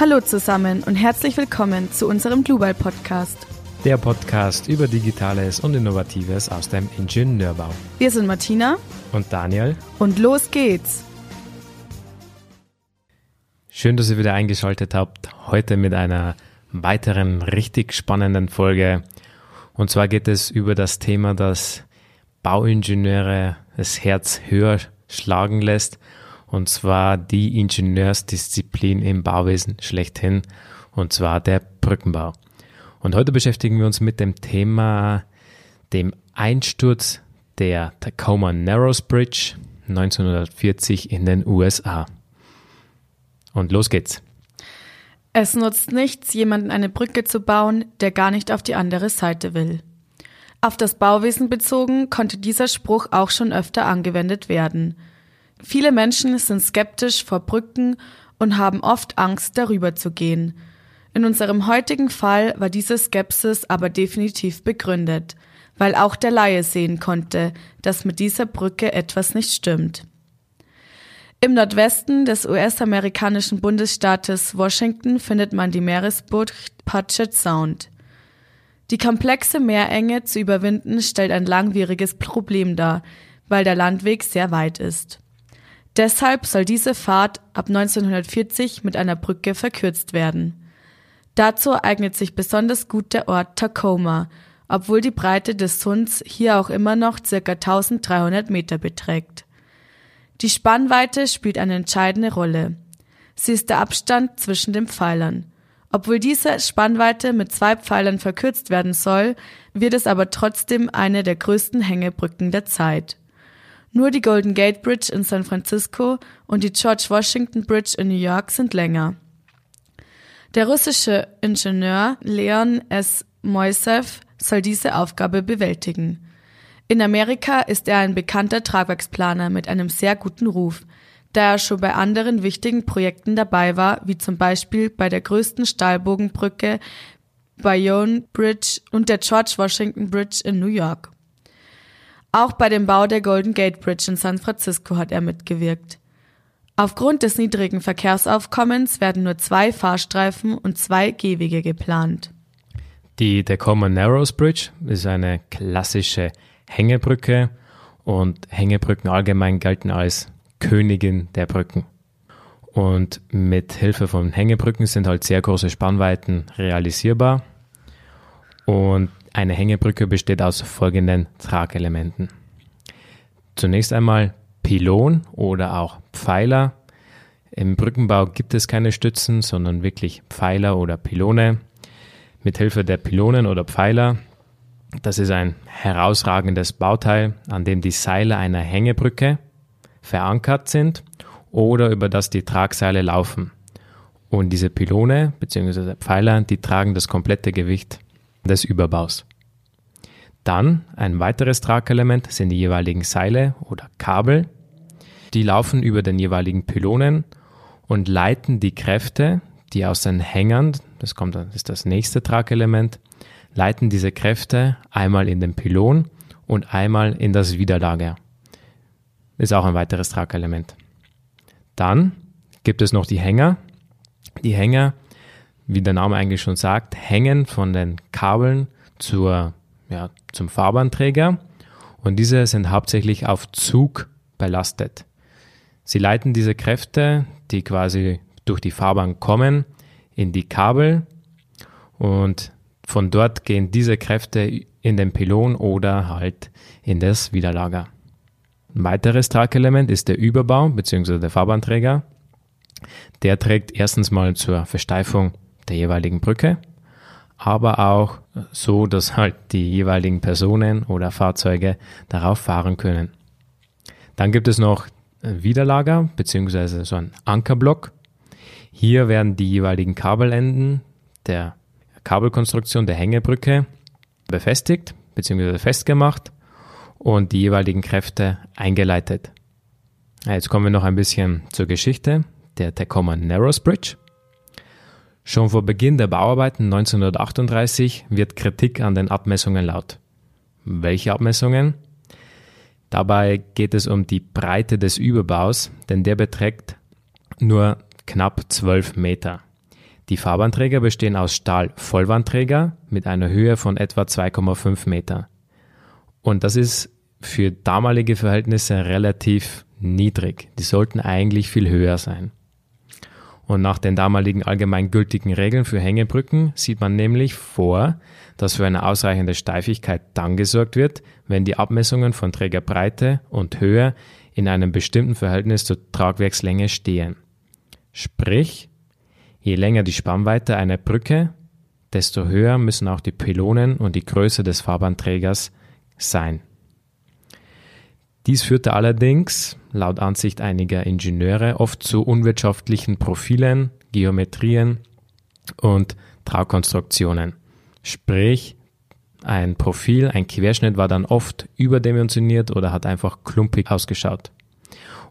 Hallo zusammen und herzlich willkommen zu unserem Global Podcast. Der Podcast über Digitales und Innovatives aus dem Ingenieurbau. Wir sind Martina und Daniel und los geht's. Schön, dass ihr wieder eingeschaltet habt. Heute mit einer weiteren richtig spannenden Folge. Und zwar geht es über das Thema, das Bauingenieure das Herz höher schlagen lässt und zwar die Ingenieursdisziplin im Bauwesen schlechthin, und zwar der Brückenbau. Und heute beschäftigen wir uns mit dem Thema dem Einsturz der Tacoma Narrows Bridge 1940 in den USA. Und los geht's. Es nutzt nichts, jemanden eine Brücke zu bauen, der gar nicht auf die andere Seite will. Auf das Bauwesen bezogen konnte dieser Spruch auch schon öfter angewendet werden – Viele Menschen sind skeptisch vor Brücken und haben oft Angst, darüber zu gehen. In unserem heutigen Fall war diese Skepsis aber definitiv begründet, weil auch der Laie sehen konnte, dass mit dieser Brücke etwas nicht stimmt. Im Nordwesten des US-amerikanischen Bundesstaates Washington findet man die Meeresbucht Puget Sound. Die komplexe Meerenge zu überwinden stellt ein langwieriges Problem dar, weil der Landweg sehr weit ist. Deshalb soll diese Fahrt ab 1940 mit einer Brücke verkürzt werden. Dazu eignet sich besonders gut der Ort Tacoma, obwohl die Breite des Sunds hier auch immer noch ca. 1300 Meter beträgt. Die Spannweite spielt eine entscheidende Rolle. Sie ist der Abstand zwischen den Pfeilern. Obwohl diese Spannweite mit zwei Pfeilern verkürzt werden soll, wird es aber trotzdem eine der größten Hängebrücken der Zeit. Nur die Golden Gate Bridge in San Francisco und die George Washington Bridge in New York sind länger. Der russische Ingenieur Leon S. Moisev soll diese Aufgabe bewältigen. In Amerika ist er ein bekannter Tragwerksplaner mit einem sehr guten Ruf, da er schon bei anderen wichtigen Projekten dabei war, wie zum Beispiel bei der größten Stahlbogenbrücke Bayonne Bridge und der George Washington Bridge in New York. Auch bei dem Bau der Golden Gate Bridge in San Francisco hat er mitgewirkt. Aufgrund des niedrigen Verkehrsaufkommens werden nur zwei Fahrstreifen und zwei Gehwege geplant. Die Tacoma Narrows Bridge ist eine klassische Hängebrücke und Hängebrücken allgemein gelten als Königin der Brücken. Und mit Hilfe von Hängebrücken sind halt sehr große Spannweiten realisierbar. Und eine Hängebrücke besteht aus folgenden Tragelementen. Zunächst einmal Pylon oder auch Pfeiler. Im Brückenbau gibt es keine Stützen, sondern wirklich Pfeiler oder Pylone. Mit Hilfe der Pylonen oder Pfeiler, das ist ein herausragendes Bauteil, an dem die Seile einer Hängebrücke verankert sind oder über das die Tragseile laufen. Und diese Pylone bzw. Pfeiler, die tragen das komplette Gewicht des Überbaus. Dann ein weiteres Tragelement sind die jeweiligen Seile oder Kabel. Die laufen über den jeweiligen Pylonen und leiten die Kräfte, die aus den Hängern, das kommt, das ist das nächste Tragelement, leiten diese Kräfte einmal in den Pylon und einmal in das Widerlager. Ist auch ein weiteres Tragelement. Dann gibt es noch die Hänger. Die Hänger wie der Name eigentlich schon sagt, hängen von den Kabeln zur, ja, zum Fahrbahnträger und diese sind hauptsächlich auf Zug belastet. Sie leiten diese Kräfte, die quasi durch die Fahrbahn kommen, in die Kabel und von dort gehen diese Kräfte in den Pylon oder halt in das Widerlager. Ein weiteres Tragelement ist der Überbau bzw. der Fahrbahnträger. Der trägt erstens mal zur Versteifung der jeweiligen Brücke, aber auch so, dass halt die jeweiligen Personen oder Fahrzeuge darauf fahren können. Dann gibt es noch Widerlager bzw. so ein Ankerblock. Hier werden die jeweiligen Kabelenden der Kabelkonstruktion der Hängebrücke befestigt bzw. festgemacht und die jeweiligen Kräfte eingeleitet. Jetzt kommen wir noch ein bisschen zur Geschichte der Tacoma Narrows Bridge. Schon vor Beginn der Bauarbeiten 1938 wird Kritik an den Abmessungen laut. Welche Abmessungen? Dabei geht es um die Breite des Überbaus, denn der beträgt nur knapp 12 Meter. Die Fahrbahnträger bestehen aus Stahl-Vollwandträger mit einer Höhe von etwa 2,5 Meter. Und das ist für damalige Verhältnisse relativ niedrig. Die sollten eigentlich viel höher sein. Und nach den damaligen allgemeingültigen Regeln für Hängebrücken sieht man nämlich vor, dass für eine ausreichende Steifigkeit dann gesorgt wird, wenn die Abmessungen von Trägerbreite und Höhe in einem bestimmten Verhältnis zur Tragwerkslänge stehen. Sprich, je länger die Spannweite einer Brücke, desto höher müssen auch die Pylonen und die Größe des Fahrbahnträgers sein. Dies führte allerdings, laut Ansicht einiger Ingenieure, oft zu unwirtschaftlichen Profilen, Geometrien und Traukonstruktionen. Sprich, ein Profil, ein Querschnitt war dann oft überdimensioniert oder hat einfach klumpig ausgeschaut.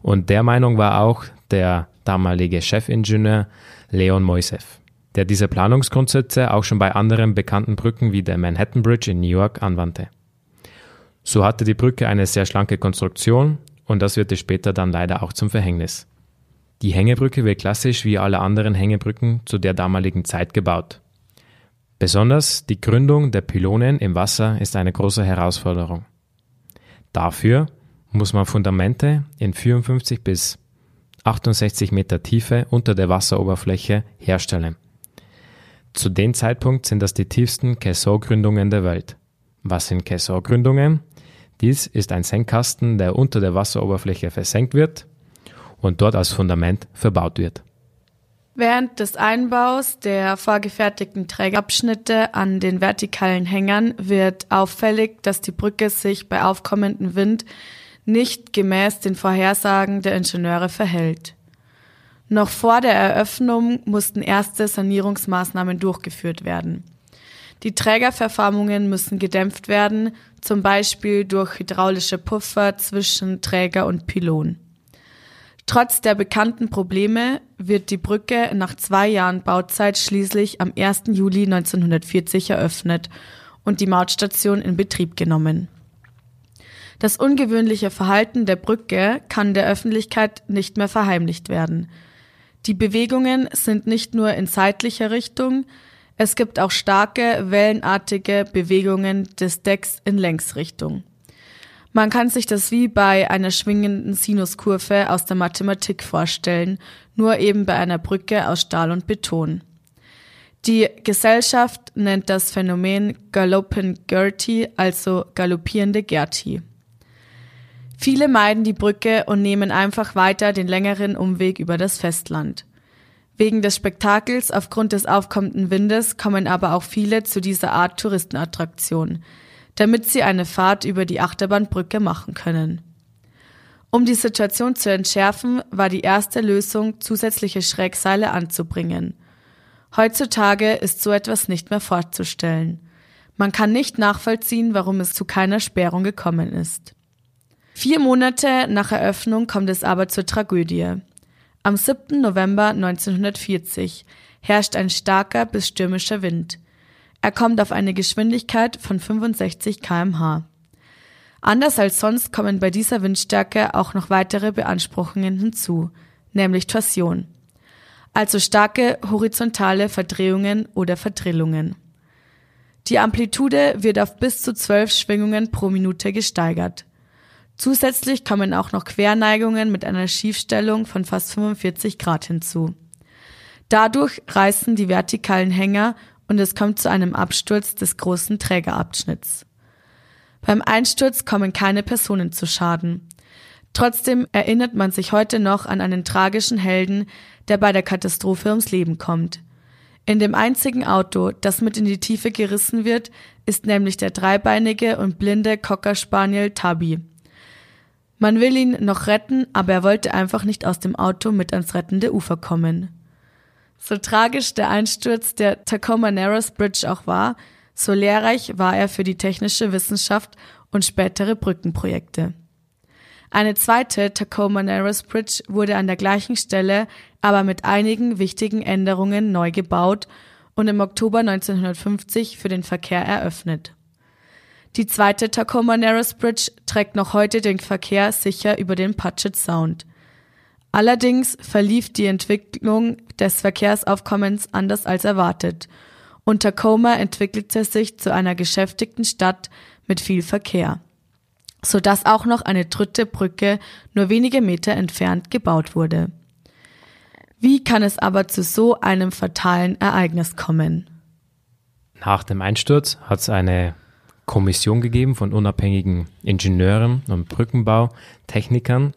Und der Meinung war auch der damalige Chefingenieur Leon Moisev, der diese Planungsgrundsätze auch schon bei anderen bekannten Brücken wie der Manhattan Bridge in New York anwandte. So hatte die Brücke eine sehr schlanke Konstruktion und das wird später dann leider auch zum Verhängnis. Die Hängebrücke wird klassisch wie alle anderen Hängebrücken zu der damaligen Zeit gebaut. Besonders die Gründung der Pylonen im Wasser ist eine große Herausforderung. Dafür muss man Fundamente in 54 bis 68 Meter Tiefe unter der Wasseroberfläche herstellen. Zu dem Zeitpunkt sind das die tiefsten Caissot-Gründungen der Welt. Was sind Caissot-Gründungen? Dies ist ein Senkkasten, der unter der Wasseroberfläche versenkt wird und dort als Fundament verbaut wird. Während des Einbaus der vorgefertigten Trägerabschnitte an den vertikalen Hängern wird auffällig, dass die Brücke sich bei aufkommendem Wind nicht gemäß den Vorhersagen der Ingenieure verhält. Noch vor der Eröffnung mussten erste Sanierungsmaßnahmen durchgeführt werden. Die Trägerverformungen müssen gedämpft werden, zum Beispiel durch hydraulische Puffer zwischen Träger und Pylon. Trotz der bekannten Probleme wird die Brücke nach zwei Jahren Bauzeit schließlich am 1. Juli 1940 eröffnet und die Mautstation in Betrieb genommen. Das ungewöhnliche Verhalten der Brücke kann der Öffentlichkeit nicht mehr verheimlicht werden. Die Bewegungen sind nicht nur in seitlicher Richtung, es gibt auch starke, wellenartige Bewegungen des Decks in Längsrichtung. Man kann sich das wie bei einer schwingenden Sinuskurve aus der Mathematik vorstellen, nur eben bei einer Brücke aus Stahl und Beton. Die Gesellschaft nennt das Phänomen Gallopin Gertie, also galoppierende Gertie. Viele meiden die Brücke und nehmen einfach weiter den längeren Umweg über das Festland. Wegen des Spektakels aufgrund des aufkommenden Windes kommen aber auch viele zu dieser Art Touristenattraktion, damit sie eine Fahrt über die Achterbahnbrücke machen können. Um die Situation zu entschärfen, war die erste Lösung, zusätzliche Schrägseile anzubringen. Heutzutage ist so etwas nicht mehr vorzustellen. Man kann nicht nachvollziehen, warum es zu keiner Sperrung gekommen ist. Vier Monate nach Eröffnung kommt es aber zur Tragödie. Am 7. November 1940 herrscht ein starker bis stürmischer Wind. Er kommt auf eine Geschwindigkeit von 65 kmh. Anders als sonst kommen bei dieser Windstärke auch noch weitere Beanspruchungen hinzu, nämlich Torsion. Also starke horizontale Verdrehungen oder Verdrillungen. Die Amplitude wird auf bis zu 12 Schwingungen pro Minute gesteigert. Zusätzlich kommen auch noch Querneigungen mit einer Schiefstellung von fast 45 Grad hinzu. Dadurch reißen die vertikalen Hänger und es kommt zu einem Absturz des großen Trägerabschnitts. Beim Einsturz kommen keine Personen zu Schaden. Trotzdem erinnert man sich heute noch an einen tragischen Helden, der bei der Katastrophe ums Leben kommt. In dem einzigen Auto, das mit in die Tiefe gerissen wird, ist nämlich der dreibeinige und blinde Cocker Spaniel Tabby. Man will ihn noch retten, aber er wollte einfach nicht aus dem Auto mit ans rettende Ufer kommen. So tragisch der Einsturz der Tacoma Narrows Bridge auch war, so lehrreich war er für die technische Wissenschaft und spätere Brückenprojekte. Eine zweite Tacoma Narrows Bridge wurde an der gleichen Stelle, aber mit einigen wichtigen Änderungen neu gebaut und im Oktober 1950 für den Verkehr eröffnet. Die zweite Tacoma Narrows Bridge trägt noch heute den Verkehr sicher über den Puget Sound. Allerdings verlief die Entwicklung des Verkehrsaufkommens anders als erwartet und Tacoma entwickelte sich zu einer geschäftigten Stadt mit viel Verkehr, so dass auch noch eine dritte Brücke nur wenige Meter entfernt gebaut wurde. Wie kann es aber zu so einem fatalen Ereignis kommen? Nach dem Einsturz hat es eine Kommission gegeben von unabhängigen Ingenieuren und Brückenbautechnikern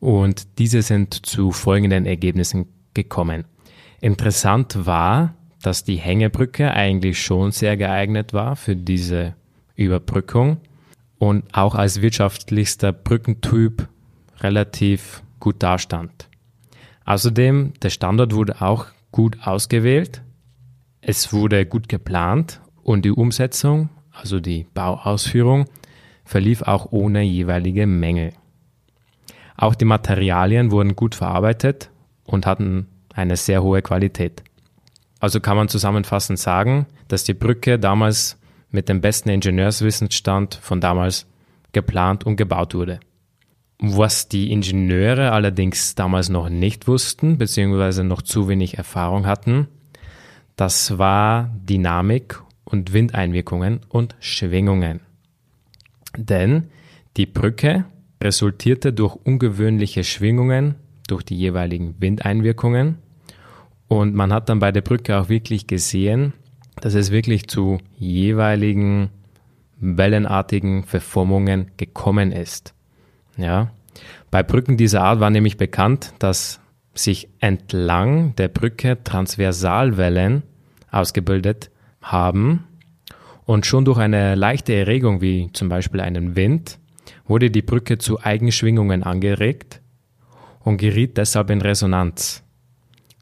und diese sind zu folgenden Ergebnissen gekommen. Interessant war, dass die Hängebrücke eigentlich schon sehr geeignet war für diese Überbrückung und auch als wirtschaftlichster Brückentyp relativ gut dastand. Außerdem, der Standort wurde auch gut ausgewählt, es wurde gut geplant und die Umsetzung, also die Bauausführung, verlief auch ohne jeweilige Mängel. Auch die Materialien wurden gut verarbeitet und hatten eine sehr hohe Qualität. Also kann man zusammenfassend sagen, dass die Brücke damals mit dem besten Ingenieurswissensstand von damals geplant und gebaut wurde. Was die Ingenieure allerdings damals noch nicht wussten, beziehungsweise noch zu wenig Erfahrung hatten, das war Dynamik und Windeinwirkungen und Schwingungen. Denn die Brücke resultierte durch ungewöhnliche Schwingungen, durch die jeweiligen Windeinwirkungen. Und man hat dann bei der Brücke auch wirklich gesehen, dass es wirklich zu jeweiligen wellenartigen Verformungen gekommen ist. Ja. Bei Brücken dieser Art war nämlich bekannt, dass sich entlang der Brücke Transversalwellen ausgebildet haben und schon durch eine leichte Erregung wie zum Beispiel einen Wind wurde die Brücke zu Eigenschwingungen angeregt und geriet deshalb in Resonanz.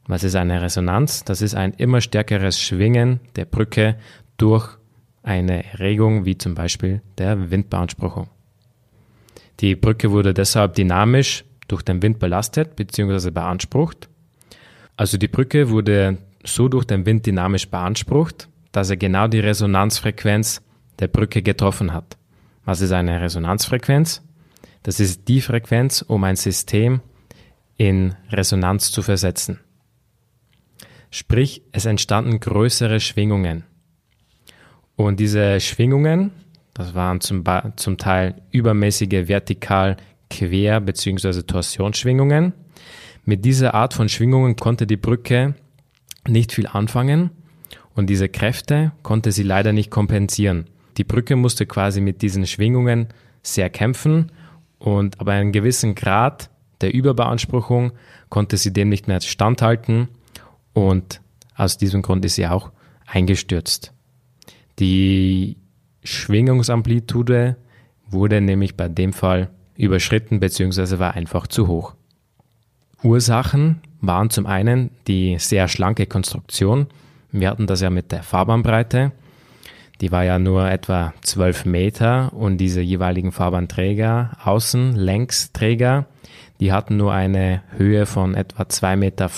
Was ist eine Resonanz? Das ist ein immer stärkeres Schwingen der Brücke durch eine Erregung wie zum Beispiel der Windbeanspruchung. Die Brücke wurde deshalb dynamisch durch den Wind belastet bzw. beansprucht. Also die Brücke wurde so durch den Wind dynamisch beansprucht, dass er genau die Resonanzfrequenz der Brücke getroffen hat. Was ist eine Resonanzfrequenz? Das ist die Frequenz, um ein System in Resonanz zu versetzen. Sprich, es entstanden größere Schwingungen. Und diese Schwingungen, das waren zum, zum Teil übermäßige vertikal quer bzw. Torsionsschwingungen. Mit dieser Art von Schwingungen konnte die Brücke nicht viel anfangen und diese Kräfte konnte sie leider nicht kompensieren. Die Brücke musste quasi mit diesen Schwingungen sehr kämpfen und aber einen gewissen Grad der Überbeanspruchung konnte sie dem nicht mehr standhalten und aus diesem Grund ist sie auch eingestürzt. Die Schwingungsamplitude wurde nämlich bei dem Fall überschritten bzw. war einfach zu hoch. Ursachen waren zum einen die sehr schlanke Konstruktion. Wir hatten das ja mit der Fahrbahnbreite. Die war ja nur etwa 12 Meter und diese jeweiligen Fahrbahnträger, Außenlängsträger, die hatten nur eine Höhe von etwa 2,50 Meter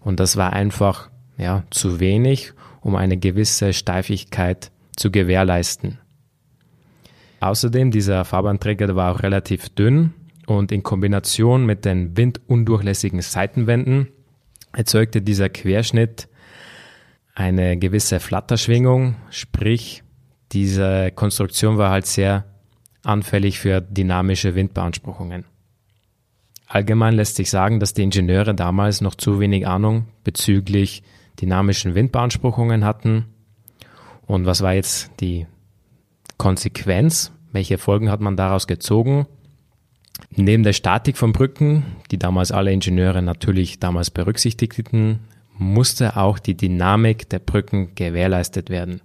und das war einfach ja, zu wenig, um eine gewisse Steifigkeit zu gewährleisten. Außerdem, dieser Fahrbahnträger war auch relativ dünn und in Kombination mit den windundurchlässigen Seitenwänden erzeugte dieser Querschnitt eine gewisse Flatterschwingung, sprich diese Konstruktion war halt sehr anfällig für dynamische Windbeanspruchungen. Allgemein lässt sich sagen, dass die Ingenieure damals noch zu wenig Ahnung bezüglich dynamischen Windbeanspruchungen hatten. Und was war jetzt die Konsequenz? Welche Folgen hat man daraus gezogen? Neben der Statik von Brücken, die damals alle Ingenieure natürlich damals berücksichtigten, musste auch die Dynamik der Brücken gewährleistet werden.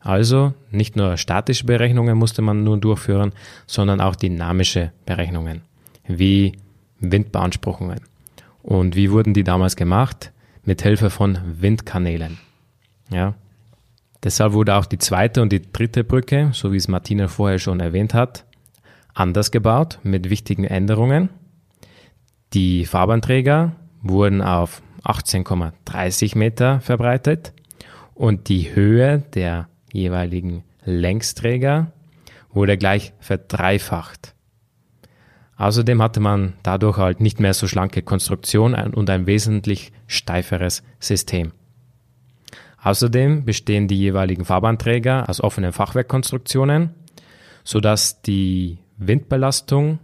Also nicht nur statische Berechnungen musste man nun durchführen, sondern auch dynamische Berechnungen, wie Windbeanspruchungen. Und wie wurden die damals gemacht? Mit Hilfe von Windkanälen. Ja. Deshalb wurde auch die zweite und die dritte Brücke, so wie es Martina vorher schon erwähnt hat, anders gebaut mit wichtigen Änderungen. Die Fahrbahnträger wurden auf 18,30 Meter verbreitet und die Höhe der jeweiligen Längsträger wurde gleich verdreifacht. Außerdem hatte man dadurch halt nicht mehr so schlanke Konstruktion und ein wesentlich steiferes System. Außerdem bestehen die jeweiligen Fahrbahnträger aus offenen Fachwerkkonstruktionen, sodass die Windbelastung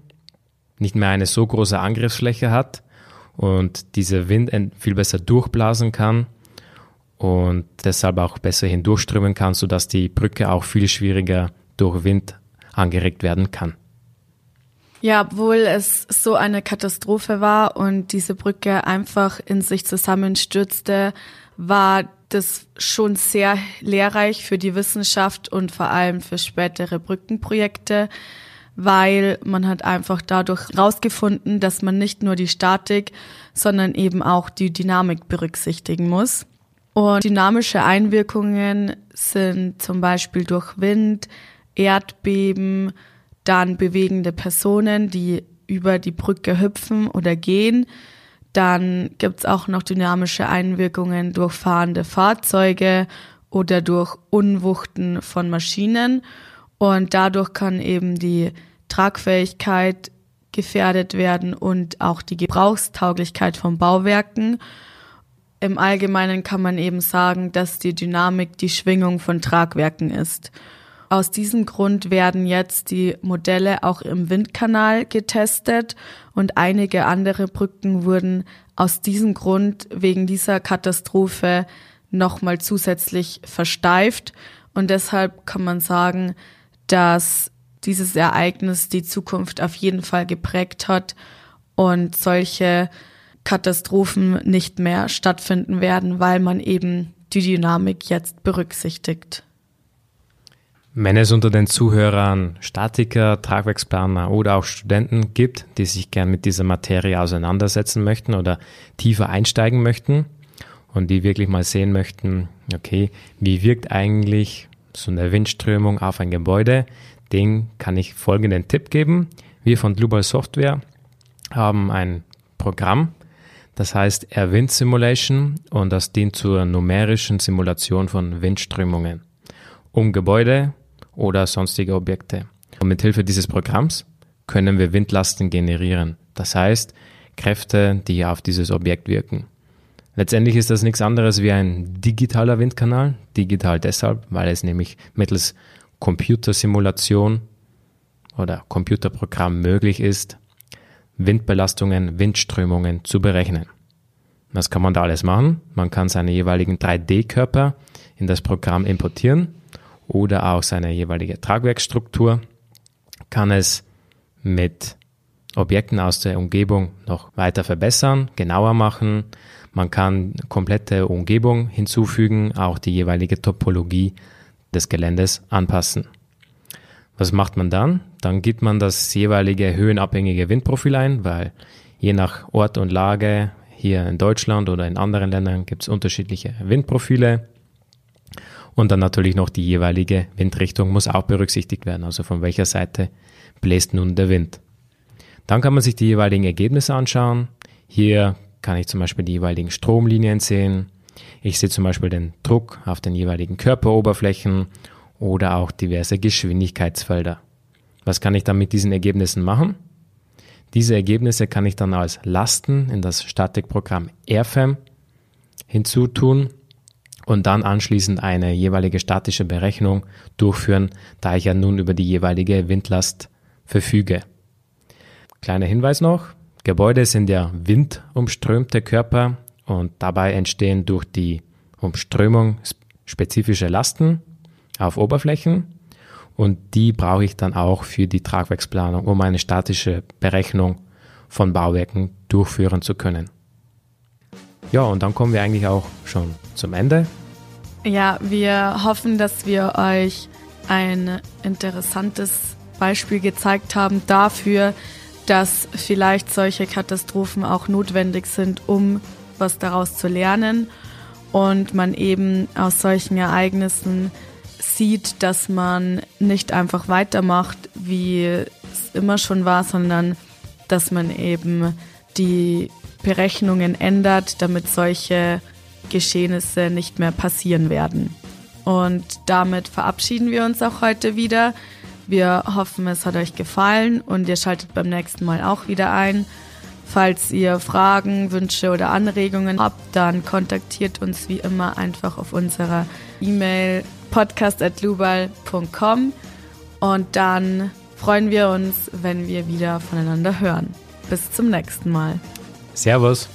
nicht mehr eine so große Angriffsfläche hat und dieser Wind viel besser durchblasen kann und deshalb auch besser hindurchströmen kann, sodass die Brücke auch viel schwieriger durch Wind angeregt werden kann. Ja, obwohl es so eine Katastrophe war und diese Brücke einfach in sich zusammenstürzte, war das schon sehr lehrreich für die Wissenschaft und vor allem für spätere Brückenprojekte, weil man hat einfach dadurch herausgefunden, dass man nicht nur die Statik, sondern eben auch die Dynamik berücksichtigen muss. Und dynamische Einwirkungen sind zum Beispiel durch Wind, Erdbeben, dann bewegende Personen, die über die Brücke hüpfen oder gehen. Dann gibt's auch noch dynamische Einwirkungen durch fahrende Fahrzeuge oder durch Unwuchten von Maschinen. Und dadurch kann eben die Tragfähigkeit gefährdet werden und auch die Gebrauchstauglichkeit von Bauwerken. Im Allgemeinen kann man eben sagen, dass die Dynamik die Schwingung von Tragwerken ist. Aus diesem Grund werden jetzt die Modelle auch im Windkanal getestet und einige andere Brücken wurden aus diesem Grund wegen dieser Katastrophe nochmal zusätzlich versteift. Und deshalb kann man sagen, dass dieses Ereignis die Zukunft auf jeden Fall geprägt hat und solche Katastrophen nicht mehr stattfinden werden, weil man eben die Dynamik jetzt berücksichtigt. Wenn es unter den Zuhörern Statiker, Tragwerksplaner oder auch Studenten gibt, die sich gern mit dieser Materie auseinandersetzen möchten oder tiefer einsteigen möchten und die wirklich mal sehen möchten, okay, wie wirkt eigentlich so eine Windströmung auf ein Gebäude, den kann ich folgenden Tipp geben. Wir von Global Software haben ein Programm, das heißt Air Wind Simulation und das dient zur numerischen Simulation von Windströmungen, um Gebäude oder sonstige Objekte. Und mit Hilfe dieses Programms können wir Windlasten generieren. Das heißt, Kräfte, die auf dieses Objekt wirken. Letztendlich ist das nichts anderes wie ein digitaler Windkanal. Digital deshalb, weil es nämlich mittels Computersimulation oder Computerprogramm möglich ist, Windbelastungen, Windströmungen zu berechnen. Was kann man da alles machen? Man kann seine jeweiligen 3D-Körper in das Programm importieren oder auch seine jeweilige Tragwerksstruktur, kann es mit Objekten aus der Umgebung noch weiter verbessern, genauer machen. Man kann komplette Umgebung hinzufügen, auch die jeweilige Topologie des Geländes anpassen. Was macht man dann? Dann gibt man das jeweilige höhenabhängige Windprofil ein, weil je nach Ort und Lage hier in Deutschland oder in anderen Ländern gibt es unterschiedliche Windprofile. Und dann natürlich noch die jeweilige Windrichtung muss auch berücksichtigt werden, also von welcher Seite bläst nun der Wind. Dann kann man sich die jeweiligen Ergebnisse anschauen. Hier kann ich zum Beispiel die jeweiligen Stromlinien sehen. Ich sehe zum Beispiel den Druck auf den jeweiligen Körperoberflächen oder auch diverse Geschwindigkeitsfelder. Was kann ich dann mit diesen Ergebnissen machen? Diese Ergebnisse kann ich dann als Lasten in das Statikprogramm Airfam hinzutun und dann anschließend eine jeweilige statische Berechnung durchführen, da ich ja nun über die jeweilige Windlast verfüge. Kleiner Hinweis noch, Gebäude sind ja windumströmte Körper und dabei entstehen durch die Umströmung spezifische Lasten auf Oberflächen und die brauche ich dann auch für die Tragwerksplanung, um eine statische Berechnung von Bauwerken durchführen zu können. Ja, und dann kommen wir eigentlich auch schon zum Ende. Ja, wir hoffen, dass wir euch ein interessantes Beispiel gezeigt haben dafür, dass vielleicht solche Katastrophen auch notwendig sind, um was daraus zu lernen und man eben aus solchen Ereignissen sieht, dass man nicht einfach weitermacht, wie es immer schon war, sondern dass man eben die Berechnungen ändert, damit solche Geschehnisse nicht mehr passieren werden. Und damit verabschieden wir uns auch heute wieder. Wir hoffen, es hat euch gefallen und ihr schaltet beim nächsten Mal auch wieder ein. Falls ihr Fragen, Wünsche oder Anregungen habt, dann kontaktiert uns wie immer einfach auf unserer E-Mail podcast.lubal.com und dann freuen wir uns, wenn wir wieder voneinander hören. Bis zum nächsten Mal. Servus.